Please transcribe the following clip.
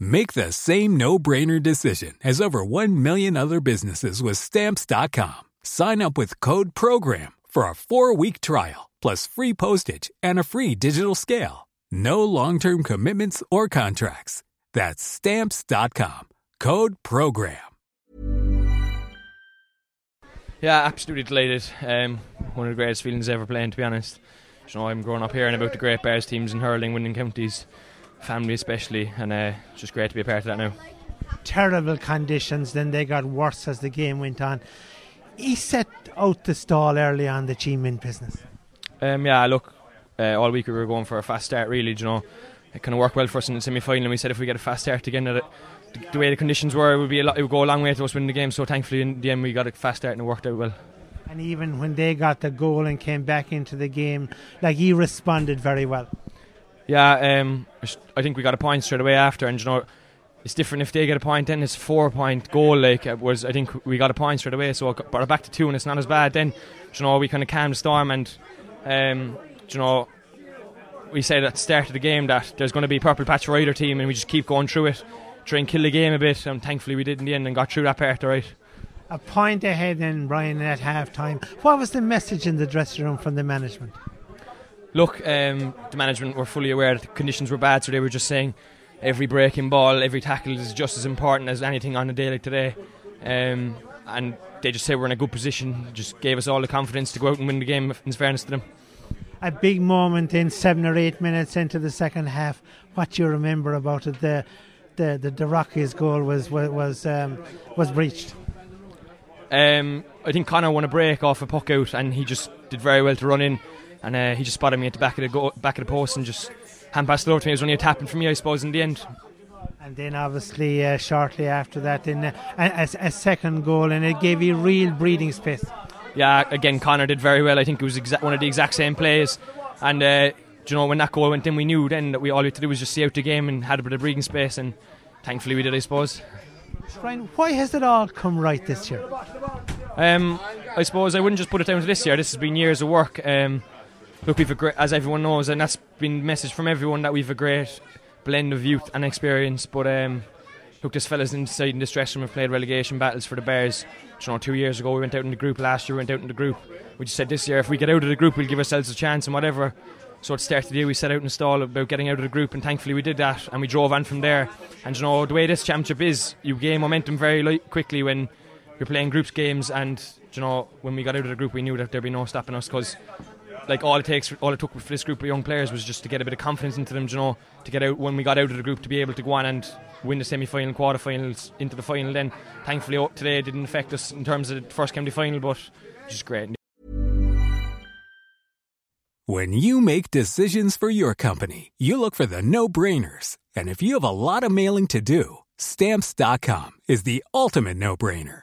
Make the same no-brainer decision as over 1 million other businesses with stamps.com. Sign up with code program for a 4-week trial plus free postage and a free digital scale. No long-term commitments or contracts. That's stamps.com. Code program. Yeah, absolutely delighted. Um, one of the greatest feelings ever playing, to be honest. You know, I'm growing up hearing about the great Barrs teams in hurling, winning counties family especially, and uh, it's just great to be a part of that now. Terrible conditions, then they got worse as the game went on. He set out the stall early on the Cheemin business. Um, yeah, look, uh, all week we were going for a fast start, really. You know, it kind of worked well for us in the semi final. And we said if we get a fast start again, that it, the way the conditions were, it would be a lot, it would go a long way to us winning the game. So thankfully, in the end, we got a fast start and it worked out well. And even when they got the goal and came back into the game, like he responded very well. Yeah, um, I think we got a point straight away after, and you know, it's different if they get a point. Then it's a four point goal. Like it was, I think we got a point straight away, so I brought it back to two, and it's not as bad. Then, you know, we kind of calmed the storm, and um, you know, we said at the start of the game that there's going to be a purple patch for either team, and we just keep going through it, try and kill the game a bit, and thankfully we did in the end and got through that part all right. A point ahead then, Brian, at half time. What was the message in the dressing room from the management? Look, um, the management were fully aware that the conditions were bad, so they were just saying every breaking ball, every tackle is just as important as anything on a day like today. Um, and they just said we're in a good position, just gave us all the confidence to go out and win the game, in fairness to them. A big moment in seven or eight minutes into the second half. What do you remember about it? The the the, the Rockies goal was was um, was breached. Um, I think Connor won a break off a puck out, and he just did very well to run in and uh, he just spotted me at the back of the go- back of the post and just hand passed it over to me. It was only a tapping for me, I suppose, in the end. And then obviously uh, shortly after that, then uh, a, a, second goal, and it gave you real breathing space. Yeah, again, Connor did very well. I think it was exa- one of the exact same plays, and uh, you know when that goal went in, we knew then that we all we had to do was just see out the game and had a bit of breathing space, and thankfully we did, I suppose. Ryan, why has it all come right this year? Um, I suppose I wouldn't just put it down to this year. This has been years of work. Um, look, we've a great, as everyone knows, and that's been message from everyone that we've a great blend of youth and experience. But um, look, this fellas inside in this dressing room have played relegation battles for the Barrs. You know, two years ago we went out in the group. Last year we went out in the group. We just said this year if we get out of the group, we'll give ourselves a chance and whatever. So at the start of the year we set out in stall about getting out of the group, and thankfully we did that, and we drove on from there. And you know the way this championship is, you gain momentum very li- quickly when you're playing groups games. And you know when we got out of the group, we knew that there'd be no stopping us because like all it takes, all it took for this group of young players was just to get a bit of confidence into them, you know, to get out when we got out of the group to be able to go on and win the semi-final, quarter-finals, into the final. Then, thankfully, today didn't affect us in terms of the first county final, but just great. When you make decisions for your company, you look for the no-brainers, and if you have a lot of mailing to do, Stamps.com is the ultimate no-brainer.